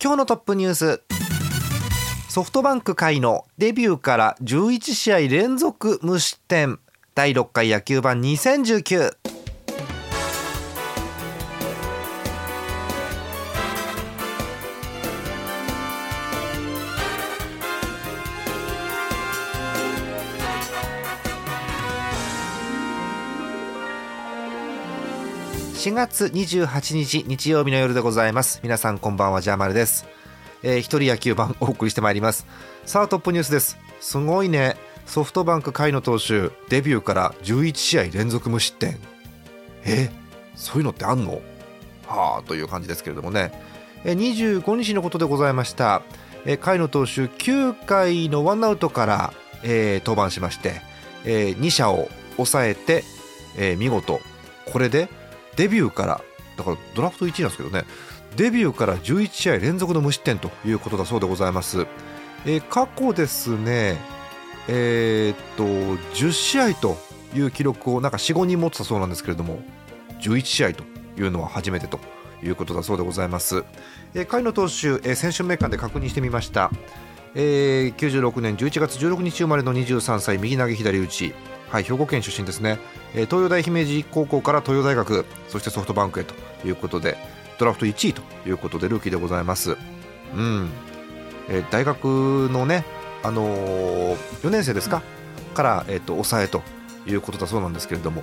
今日のトップニュース。ソフトバンク界のデビューから11試合連続無失点。第6回野球盤2019 4月28日日曜日の夜でございます。皆さんこんばんはジャーマルです、えー、一人野球版お送りしてまいります。さあトップニュースです。すごいね。ソフトバンク甲斐野投手デビューから11試合連続無失点。えそういうのってあんの？はあという感じですけれどもね。え25日のことでございました。え甲斐野投手9回のワンアウトから、えー、登板しまして、えー、2者を抑えて、えー、見事。これでデビューからだからドラフト1位なんですけどね。デビューから11試合連続の無失点ということだそうでございます、えー、過去ですねえー、っと10試合という記録をなんか45人持ってたそうなんですけれども11試合というのは初めてということだそうでございます、えー、甲斐野投手、えー、選手名鑑で確認してみました。えー、96年11月16日生まれの23歳右投げ左打ち。はい、兵庫県出身ですね、えー、東洋大姫路高校から東洋大学そしてソフトバンクへということでドラフト1位ということでルーキーでございます、うん。えー、大学のね、あのー、4年生ですか？から、えーと、抑えということだそうなんですけれども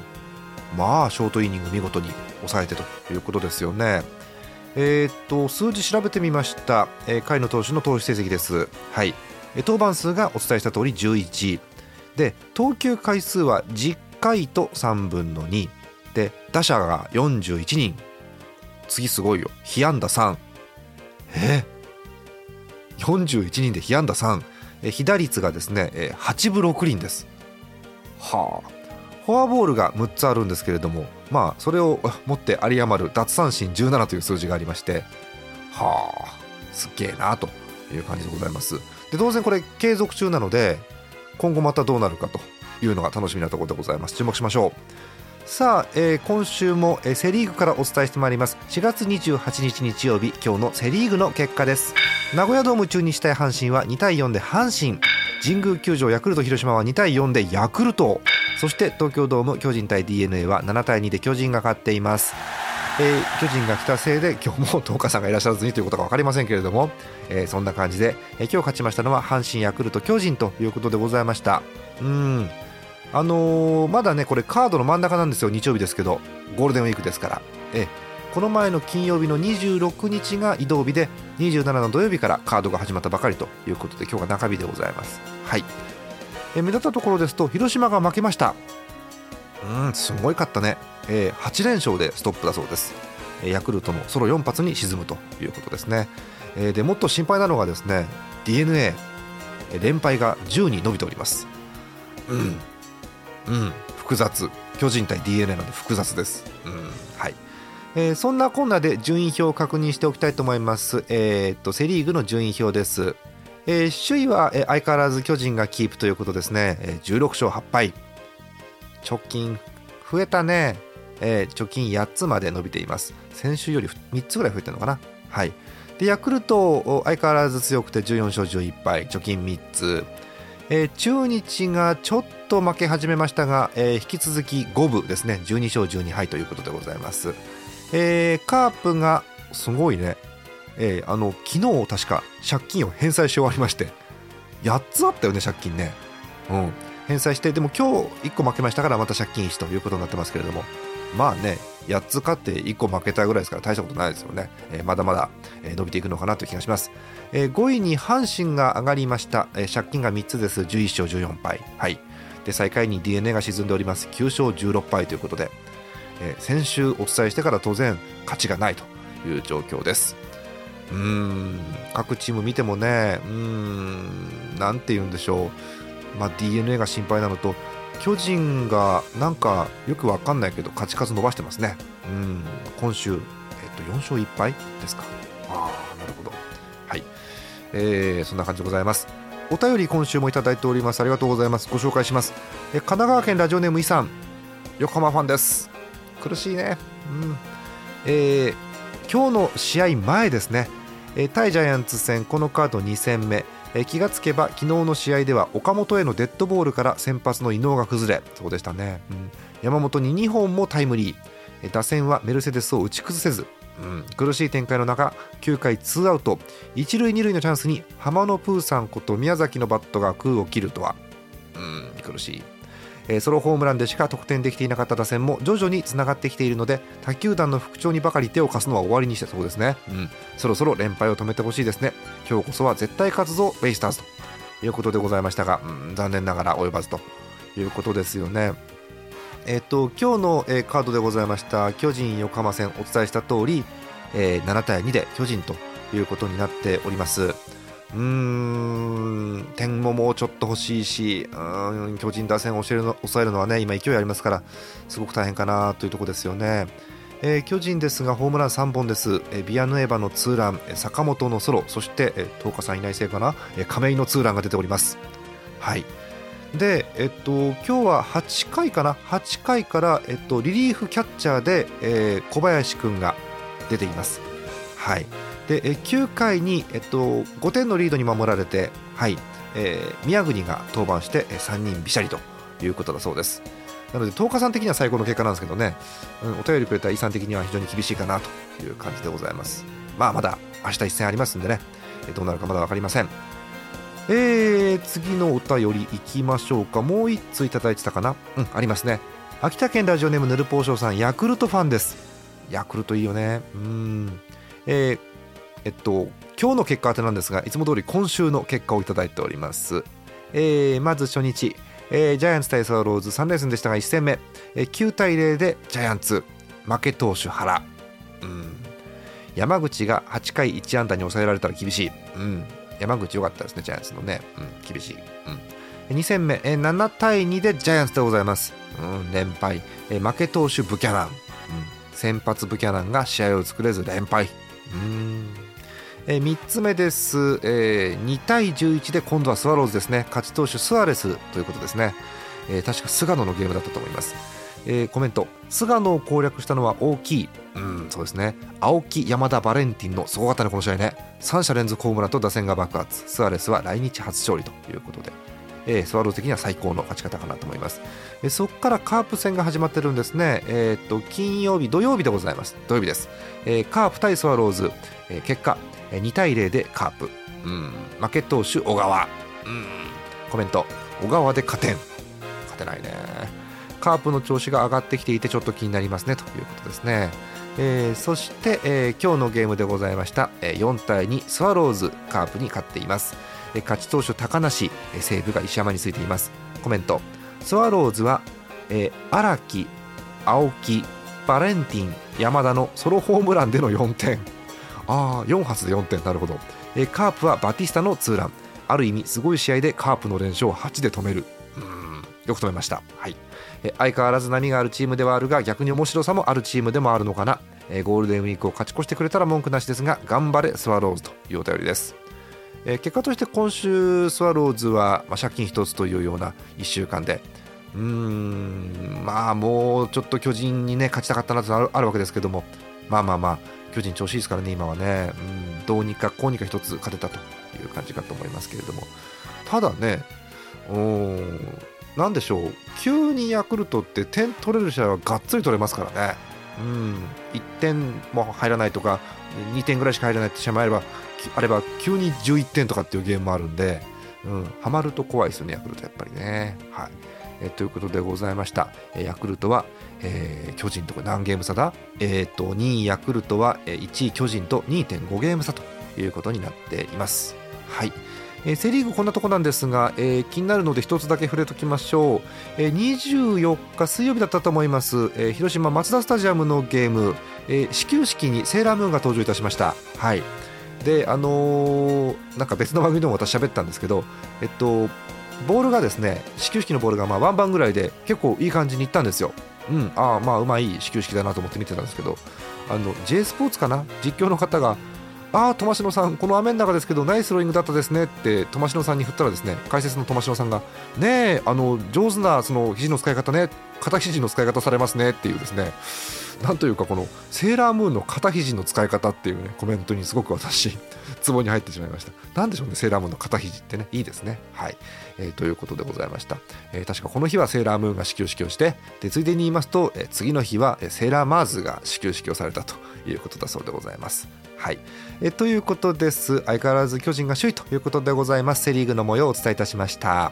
まあショートイニング見事に抑えてということですよね。えーと、数字調べてみました、えー、甲斐野投手の投手成績です、はい、登板数がお伝えした通り11で投球回数は10回と3分の2で打者が41人。次すごいよ。被安打3え？41人で被安打3え被打率がですね8分6厘です。はあ。フォアボールが6つあるんですけれどもまあそれを持って有り余る奪三振17という数字がありまして。はあ。すっげえなという感じでございます。で当然これ継続中なので今後またどうなるかと。いうのが楽しみなところでございます。注目しましょう。さあ、えー、今週も、えー、セ・リーグからお伝えしてまいります。4月28日日曜日今日のセ・リーグの結果です。名古屋ドーム中日対阪神は2対4で阪神。神宮球場ヤクルト広島は2対4でヤクルト。そして東京ドーム巨人対 d n a は7対2で巨人が勝っています。えー、巨人が来たせいで今日も東花さんがいらっしゃらずにということが分かりませんけれども、えー、そんな感じで、えー、今日勝ちましたのは阪神、ヤクルト、巨人ということでございました。うん。あのー、まだねこれカードの真ん中なんですよ日曜日ですけど。ゴールデンウィークですから、え、この前の金曜日の26日が移動日で27の土曜日からカードが始まったばかりということで今日が中日でございます。はい、え、目立ったところですと広島が負けました。うんすごい勝ったね。えー、8連勝でストップだそうです、ヤクルトのソロ4発に沈むということですね、えー、でもっと心配なのがですね d n a 連敗が10に伸びております。うん。うん複雑巨人対 d n a なので複雑ですうんはいえー、そんなこんなで順位表を確認しておきたいと思います。えー、っとセ・リーグの順位表です。えー、首位は、えー、相変わらず巨人がキープということですね。えー、16勝8敗。直近増えたね。えー、貯金8つまで伸びています先週より3つぐらい増えてるのかなはいでヤクルト相変わらず強くて14勝11敗貯金3つ、えー、中日がちょっと負け始めましたが、えー、引き続き五分ですね。12勝12敗ということでございます、えー、カープがすごいね、えー、あの昨日確か借金を返済し終わりまして8つあったよね借金ね。うん。返済してでも今日1個負けましたからまた借金1ということになってますけれども。まあね8つ勝って1個負けたぐらいですから大したことないですよね、えー、まだまだ、え伸びていくのかなという気がします、えー、5位に阪神が上がりました、え、借金が3つです。11勝14敗。はい。で最下位に d n a が沈んでおります。9勝16敗ということで、え、先週お伝えしてから当然勝ちがないという状況です。うーん。各チーム見てもねうーん。なんて言うんでしょう、まあ、d n a が心配なのと巨人がなんかよくわかんないけど勝ち数伸ばしてますね。うん。今週、えっと、4勝1敗ですか。ああなるほど。はい、えー、そんな感じでございます。お便り今週もいただいております。ありがとうございます。ご紹介します。え神奈川県ラジオネームイさん。横浜ファンです。苦しいね。うん。えー、今日の試合前ですね、えー、対ジャイアンツ戦このカード2戦目え気がつけば昨日の試合では岡本へのデッドボールから先発の伊能が崩れそうでしたね、うん、山本に2本もタイムリー。打線はメルセデスを打ち崩せず、うん、苦しい展開の中9回ツーアウト。1塁2塁のチャンスに浜野プーさんこと宮崎のバットが空を切るとは、うん、苦しい。ソロホームランでしか得点できていなかった打線も徐々につながってきているので他球団の復調にばかり手を貸すのは終わりにしてそうですね、うん、そろそろ連敗を止めてほしいですね。今日こそは絶対勝つぞベイスターズということでございましたが、うん、残念ながら及ばずと。いうことですよね。えっ、と今日の、カードでございました巨人横浜戦お伝えした通り、えー、7対2で巨人ということになっております。うーん点ももうちょっと欲しいしうん巨人打線を抑えるのはね今勢いありますからすごく大変かなというところですよね。えー、巨人ですがホームラン3本です、えー、ビアヌエバのツーラン、えー、坂本のソロそして、えー、10日さんいないせいかな、えー、亀井のツーランが出ております。はい。でえっと今日は8回かな？8回から、えっと、リリーフキャッチャーで、えー、小林君が出ています。はい。で9回に、えっと、5点のリードに守られて、はいえー、宮国が登板して3人びしゃりということだそうです。なので10日さん的には最高の結果なんですけどね、うん、お便りくれたイさん的には非常に厳しいかなという感じでございます。まあまだ明日一戦ありますんでね。どうなるかまだ分かりません。えー、次のお便りいきましょうか。もう1通いただいてたかな？うんありますね。秋田県ラジオネームぬるぽうしょうさんヤクルトファンです。ヤクルトいいよね。うん。えー、えっと今日の結果当てなんですがいつも通り今週の結果をいただいております、えー、まず初日、えー、ジャイアンツ対スワローズ。3連戦でしたが1戦目、えー、9対0でジャイアンツ。負け投手原。うん。山口が8回1安打に抑えられたら厳しい、うん、山口良かったですねジャイアンツのね、うん、厳しい、うん、2戦目、えー、7対2でジャイアンツでございます、うん、連敗、負け投手ブキャナン、うん、先発ブキャナンが試合を作れず連敗。うん。えー、3つ目です、えー、2対11で今度はスワローズですね。勝ち投手スアレスということですね、えー、確か菅野のゲームだったと思います、えー、コメント。菅野を攻略したのは大きい。うんそうですね。青木山田バレンティンのすごかったねこの試合ね。3者連続ホームランと打線が爆発。スアレスは来日初勝利ということで。えー、スワローズ的には最高の勝ち方かなと思います、えー、そこからカープ戦が始まってるんですね、えー、っと金曜日土曜日でございます。土曜日です、えー、カープ対スワローズ、えー、結果2対0でカープ、うん、負け投手小川、うん、コメント。小川で勝てん。勝てないね。カープの調子が上がってきていてちょっと気になりますね。ということですね、えー、そして、えー、今日のゲームでございました、えー、4対2スワローズカープに勝っています、えー、勝ち投手高梨、えー、西武が石山についています。コメント。スワローズは荒、えー、木青木バレンティン山田のソロホームランでの4点ああ4発で4点。なるほど、えー、カープはバティスタのツーラン。ある意味すごい試合でカープの連勝を8で止める。うんよく止めました、はい。えー、相変わらず波があるチームではあるが逆に面白さもあるチームでもあるのかな、えー、ゴールデンウィークを勝ち越してくれたら文句なしですが頑張れスワローズというお便りです。え、結果として今週スワローズは、ま、借金1つというような1週間で。うーんまあもうちょっと巨人にね勝ちたかったなとあるわけですけども。まあまあまあ。巨人調子いいですからね、今はね、うん、どうにかこうにか一つ勝てたという感じかと思いますけれども、ただね、なんでしょう、急にヤクルトって点取れる試合はがっつり取れますからね、うん、1点も入らないとか、2点ぐらいしか入らないって試合もあれば、あれば急に11点とかっていうゲームもあるんで、うん、はまると怖いですよね、ヤクルトやっぱりね。はい。えということでございました。ヤクルトはえー、巨人とこれ何ゲーム差だ、えーと、2位ヤクルトは1位巨人と2.5ゲーム差ということになっています。はい。えー、セ・リーグこんなとこなんですが、えー、気になるので一つだけ触れときましょう、えー、24日水曜日だったと思います、えー、広島マツダスタジアムのゲーム、え、始球式にセーラームーンが登場いたしました。はい。であのなんか別の番組でも私喋ったんですけどえっとボールがですね始球式のボールがまあワンバンぐらいで結構いい感じにいったんですよ。うんああまあうまい始球式だなと思って見てたんですけどあの J スポーツかな？実況の方がああ、トマシノさん、この雨の中ですけど、ナイスローイングだったですねって、トマシノさんに振ったら、ですね解説のトマシノさんが、ねえ、あの上手なその肘の使い方ね、肩肘の使い方されますねっていう、ですね。なんというか、このセーラームーンの肩肘の使い方っていう、ね、コメントにすごく私、ツボに入ってしまいました。なんでしょうね、セーラームーンの肩肘ってね、いいですね。はい、えーということでございました。えー確かこの日はセーラームーンが始球式をして、でついでに言いますと、えー次の日はセーラーマーズが始球式をされたということだそうでございます。はい、えということです相変わらず巨人が首位ということでございますセ・リーグの模様をお伝えいたしました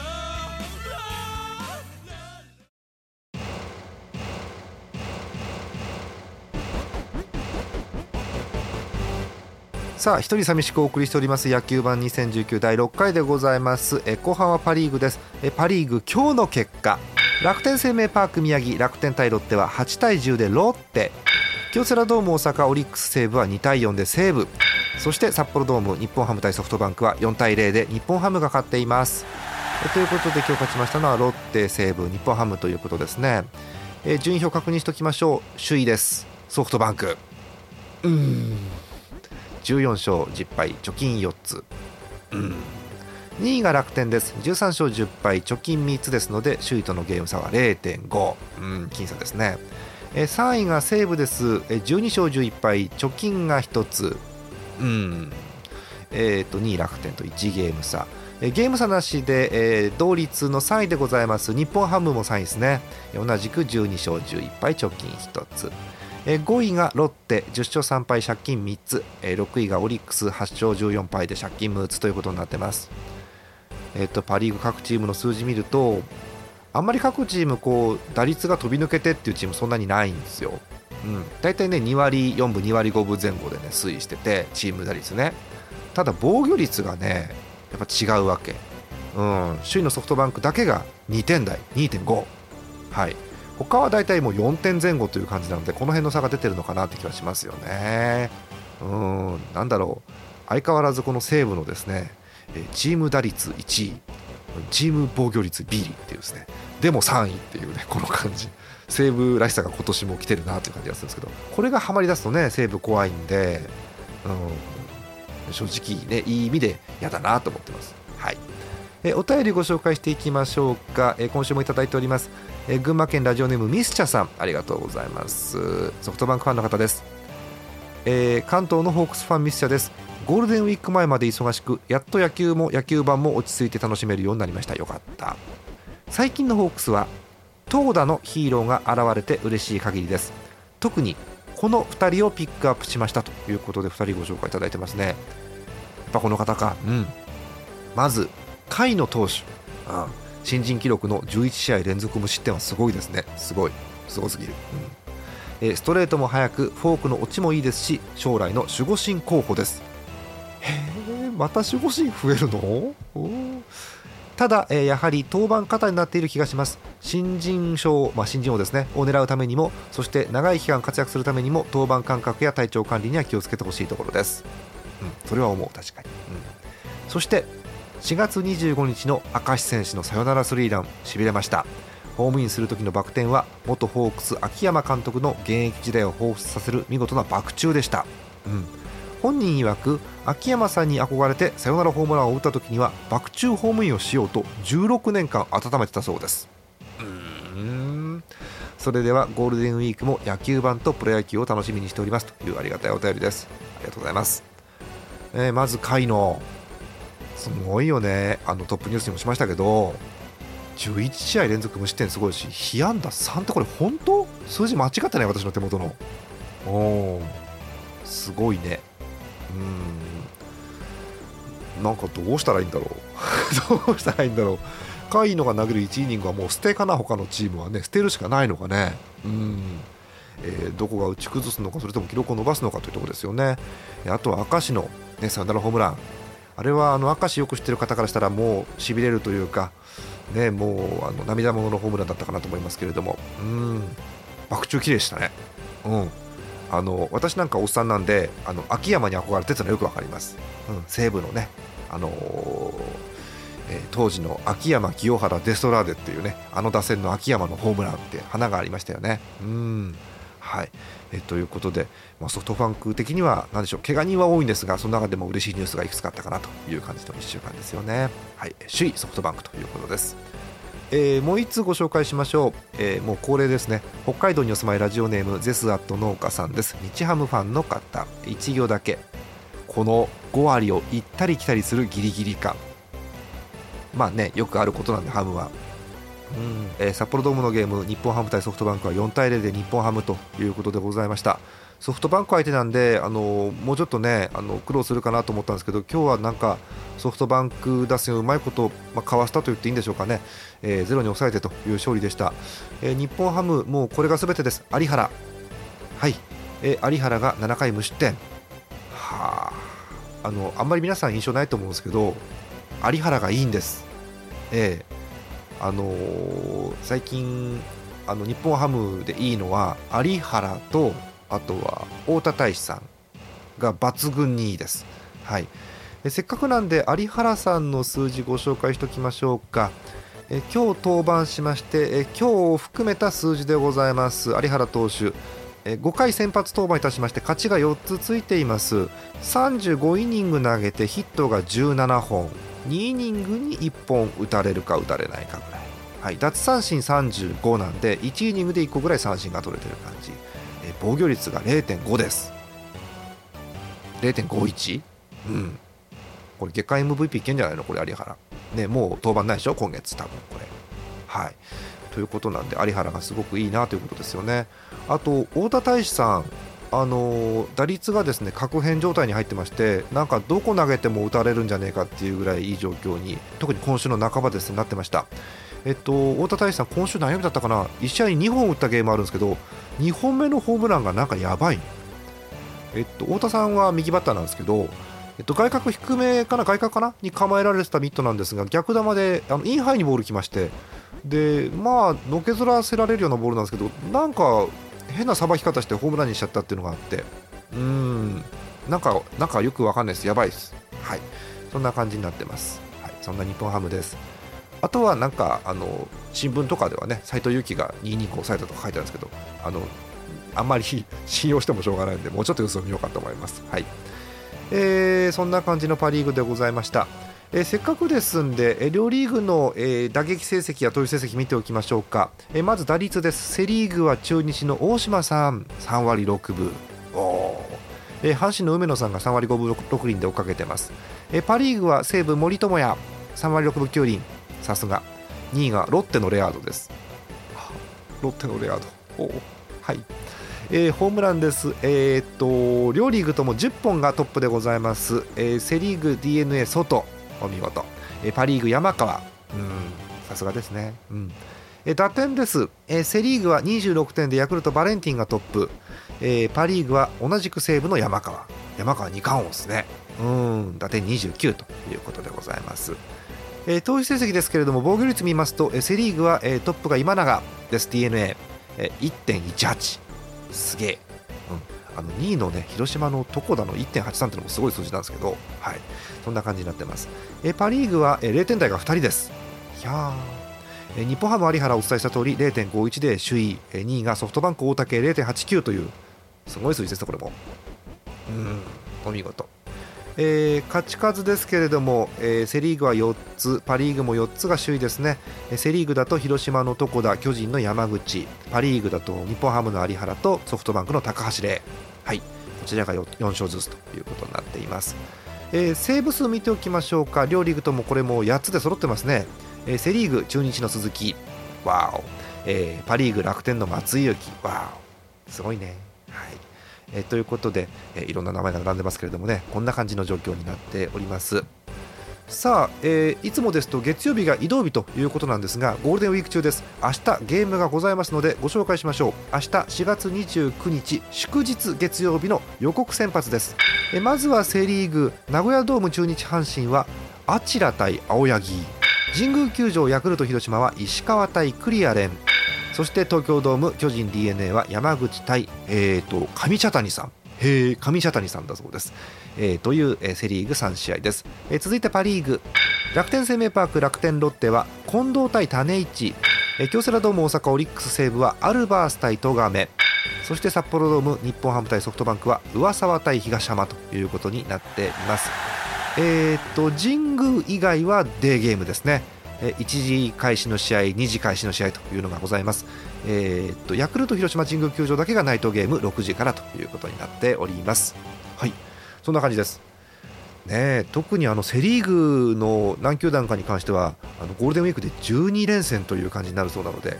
さあ一人寂しくお送りしております野球盤2019第6回でございます。え後半はパ・リーグです。えパ・リーグ今日の結果。楽天生命パーク宮城。楽天対ロッテは8対10でロッテ。京セラドーム大阪オリックス西武は2対4で西武。そして札幌ドーム日本ハム対ソフトバンクは4対0で日本ハムが勝っています。ということで今日勝ちましたのはロッテ西武日本ハムということですね。え順位表確認しておきましょう。首位です。ソフトバンク。うーん。14勝10敗貯金4つ。うん2位が楽天です。13勝10敗貯金3つですので首位とのゲーム差は0.5うん僅差ですね。3位が西武です。12勝11敗貯金が1つ。うん。えー、と2位楽天と1ゲーム差。ゲーム差なしで、えー同率の3位でございます。日本ハムも3位ですね。同じく12勝11敗貯金1つ。えー5位がロッテ10勝3敗借金3つ、えー6位がオリックス8勝14敗で借金6つということになってます。えっとパ・リーグ各チームの数字見るとあんまり各チームこう打率が飛び抜けてっていうチームそんなにないんですよ、うん、大体ね2割4分2割5分前後でね推移しててチーム打率ね。ただ防御率がねやっぱ違うわけ、うん、首位のソフトバンクだけが2点台2.5はい。他は大体もう4点前後という感じなのでこの辺の差が出てるのかなって気はしますよね。うんなんだろう。相変わらずこの西武のですねチーム打率1位チーム防御率ビリっていうですねでも3位っていうねこの感じ。西武らしさが今年も来てるなという感じがするんですけどこれがはまり出すとね西武怖いんで、うん、正直ねいい意味で嫌だなと思ってます。はい。えお便りご紹介していきましょうか、え今週もいただいております、え群馬県ラジオネームミスチャさんありがとうございます。ソフトバンクファンの方です。えー関東のホークスファンミスチャです。ゴールデンウィーク前まで忙しくやっと野球も野球盤も落ち着いて楽しめるようになりました。よかった。最近のホークスは投打のヒーローが現れて嬉しい限りです。特にこの2人をピックアップしましたということで2人ご紹介いただいてますね。やっぱこの方か。うん。まず甲斐野投手、うん新人記録の11試合連続無失点はすごいですね。すごい。すごすぎる、うん。えストレートも速くフォークの落ちもいいですし将来の守護神候補です。へえまた守護神増えるの？ただ、えーやはり登板過多になっている気がします。新人賞、まあ、新人王ですね。を狙うためにもそして長い期間活躍するためにも登板間隔や体調管理には気をつけてほしいところです、うん、それは思う。確かに、うん、そして4月25日の明石選手のサヨナラスリーランしびれました。ホームインする時のバク転は元ホークス秋山監督の現役時代を彷彿させる見事なバク宙でした、うん、本人曰く秋山さんに憧れてサヨナラホームランを打った時にはバク宙ホームインをしようと16年間温めてたそうです。うーん。それではゴールデンウィークも野球盤とプロ野球を楽しみにしております。というありがたいお便りです。ありがとうございます、えーまず甲斐のすごいよね。あのトップニュースにもしましたけど11試合連続無失点すごいし被安打3ってこれ本当？数字間違ってない私の手元の。おー。すごいね。うん。なんかどうしたらいいんだろう。どうしたらいいんだろう。甲斐野が投げる1イニングはもう捨てかな他のチームはね。捨てるしかないのかね。うん。えー、どこが打ち崩すのかそれとも記録を伸ばすのかというところですよね。あとは明石の、ね、サヨナラホームラン。あれはあの明石よく知ってる方からしたらもうしびれるというか、ね、もうあの涙もののホームランだったかなと思いますけれども。うん。爆中綺麗でしたね、うん、あの私なんかおっさんなんであの秋山に憧れてたのよくわかります、うん、西武のね、あのーえー、当時の秋山清原デストラーデっていうねあの打線の秋山のホームランって花がありましたよね。うん。はい、えということで、まあ、ソフトバンク的には何でしょう怪我人は多いんですがその中でも嬉しいニュースがいくつかあったかなという感じの1週間ですよね、はい、首位ソフトバンクということです、えー、もう1つご紹介しましょう、えー、もう恒例ですね。北海道にお住まいラジオネームゼスアット農家さんです。日ハムファンの方。1行だけ。この5割を行ったり来たりするギリギリ感。まあねよくあることなんでハムは。うん。えー、札幌ドームのゲーム日本ハム対ソフトバンクは4対0で日本ハムということでございました。ソフトバンク相手なんであのもうちょっとねあの苦労するかなと思ったんですけど今日はなんかソフトバンク打線をうまいこと、まあ、かわしたと言っていいんでしょうかね、えー、ゼロに抑えてという勝利でした、えー、日本ハムもうこれがすべてです。有原。はい、えー、有原が7回無失点。はあ。あのあんまり皆さん印象ないと思うんですけど有原がいいんです。えー、あのー、最近あの日本ハムでいいのは有原とあとは太田大志さんが抜群にいいです。はい、えせっかくなんで有原さんの数字ご紹介しておきましょうか。え今日登板しましてえ今日を含めた数字でございます。有原投手。え5回先発登板いたしまして勝ちが4つついています。35イニング投げてヒットが17本。2イニングに1本打たれるか打たれないかぐらい、はい、奪三振35なんで1イニングで1個ぐらい三振が取れてる感じ、え防御率が0.5です。0.51うん。これ月間 MVP いけんじゃないの？これ有原。ねもう登板ないでしょ？今月多分これ。はい。ということなんで有原がすごくいいなということですよね。あと太田大志さん。あの打率がですね確変状態に入ってましてなんかどこ投げても打たれるんじゃねえかっていうぐらいいい状況に特に今週の半ばですねなってました。えっと太田大志さん今週何曜日だったかな？1試合に2本打ったゲームあるんですけど2本目のホームランがなんかやばいえっと太田さんは右バッターなんですけどえっと、外角低めかな？外角かな？に構えられてたミットなんですが逆球であのインハイにボール来ましてでまあのけぞらせられるようなボールなんですけどなんか変なさばき方してホームランにしちゃったっていうのがあってうん。なんかなんかよくわかんないです。やばいです。はい。そんな感じになってます、はい、そんな日本ハムです。あとはなんかあの新聞とかではね斎藤佑樹が2イニング抑えたとか書いてあるんですけどあのあんまり 信用してもしょうがないんでもうちょっと様子を見ようかと思います。はい、えー、そんな感じのパ・リーグでございました。えー、せっかくですんで、えー、両リーグの、えー、打撃成績や投手成績見ておきましょうか、えー、まず打率です。セ・リーグは中日の大島さん。3割6分。おえー、阪神の梅野さんが3割5分 6, 厘で追っかけてます、えー、パ・リーグは西武森友哉。3割6分9厘。さすが。2位がロッテのレアードです。ロッテのレアード。おはい。えー、ホームランです、えー、っと両リーグとも10本がトップでございます、えー、セ・リーグ d n a 外お見事、えパ・リーグ山川。うん。さすがですね、うん。え打点です、えセ・リーグは26点でヤクルトバレンティンがトップ、えパ・リーグは同じく西武の山川。山川2冠王ですね。うん。打点29ということでございます、えー、投手成績ですけれども防御率見ますと、えセ・リーグは、えー、トップが今永です。D n a えー、1.18すげえ、うん、あの2位のね広島の床田の1.83っていうのもすごい数字なんですけど、はい、そんな感じになってます。えパ・リーグは0点台が2人です。いやー。日本ハム有原お伝えした通り0.51で首位2位がソフトバンク大竹0.89というすごい数字ですこれも。うん。お見事、えー、勝ち数ですけれども、えー、セ・リーグは4つパ・リーグも4つが首位ですね。セ・リーグだと広島の床田巨人の山口パ・リーグだと日本ハムの有原とソフトバンクの高橋礼。はい。こちらが 4, 4勝ずつということになっています。えー、セーブ数見ておきましょうか。両リーグともこれも8つで揃ってますね、えー、セ・リーグ中日の鈴木。わお、えー、パ・リーグ楽天の松井裕樹。わお。すごいね。はい。えということで、えいろんな名前が並んでますけれどもねこんな感じの状況になっております。さあ、えー、いつもですと月曜日が移動日ということなんですがゴールデンウィーク中です。明日ゲームがございますのでご紹介しましょう。明日4月29日祝日月曜日の予告先発です、えー、まずはセ・リーグ名古屋ドーム中日阪神はあちら対青柳。神宮球場ヤクルト広島は石川対クリアレン。そして東京ドーム巨人 d n a は山口対、えーと、上茶谷さん。へ上茶谷さんだそうです、えー、という、えー、セ・リーグ3試合です、えー、続いてパ・リーグ。楽天生命パーク楽天ロッテは近藤対種市、えー、京セラドーム大阪オリックス西武はアルバース対戸亀そして札幌ドーム日本ハム対ソフトバンクは上沢対東浜ということになっています。えー、っと神宮以外はデーゲームですね。1時開始の試合2時開始の試合というのがございます、えー、っとヤクルト広島神宮球場だけがナイトゲーム6時からということになっております。はい。そんな感じです。ね、特にあのセ・リーグの何球団かに関してはあのゴールデンウィークで12連戦という感じになるそうなので、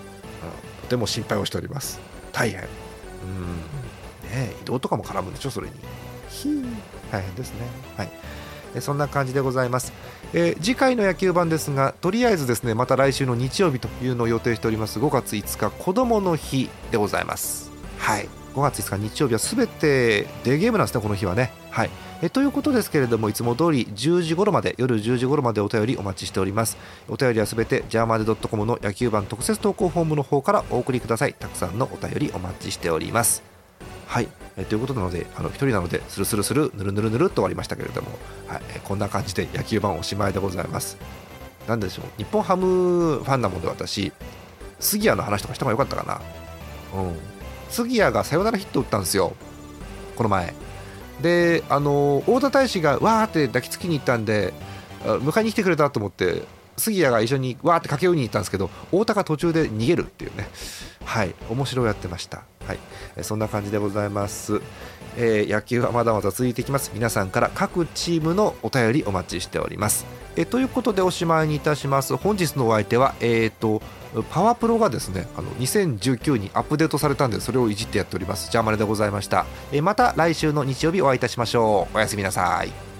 とても心配をしております。大変。うん、ね、移動とかも絡むんでしょそれに。大変ですね。はいそんな感じでございます、えー、次回の野球版ですがとりあえずですねまた来週の日曜日というのを予定しております。5月5日子どもの日でございます。はい。5月5日日曜日はすべてデーゲームなんですねこの日はね。はい。えということですけれどもいつも通り10時頃まで夜10時頃までお便りお待ちしております。お便りはすべてジャーマネドットコムの野球版特設投稿フォームの方からお送りください。たくさんのお便りお待ちしております。はい。えということなのであの1人なのでスルスルスルぬるぬるぬると終わりましたけれども、はい。えこんな感じで野球盤おしまいでございます。なんでしょう。日本ハムファンなもんで私杉谷の話とかした方が良かったかな。うん。杉谷がサヨナラヒット打ったんですよ。この前。であの太田大使がわーって抱きつきに行ったんで迎えに来てくれたと思って杉谷が一緒にわーって駆け寄りに行ったんですけど太田が途中で逃げるっていうね。はい面白いやってました。はいそんな感じでございます、えー、野球はまだまだ続いていきます。皆さんから各チームのお便りお待ちしております。えということでおしまいにいたします。本日のお相手はえっ、ー、とパワープロがですねあの2019にアップデートされたんでそれをいじってやっております。じゃあまねでございました。えまた来週の日曜日お会いいたしましょう。おやすみなさい。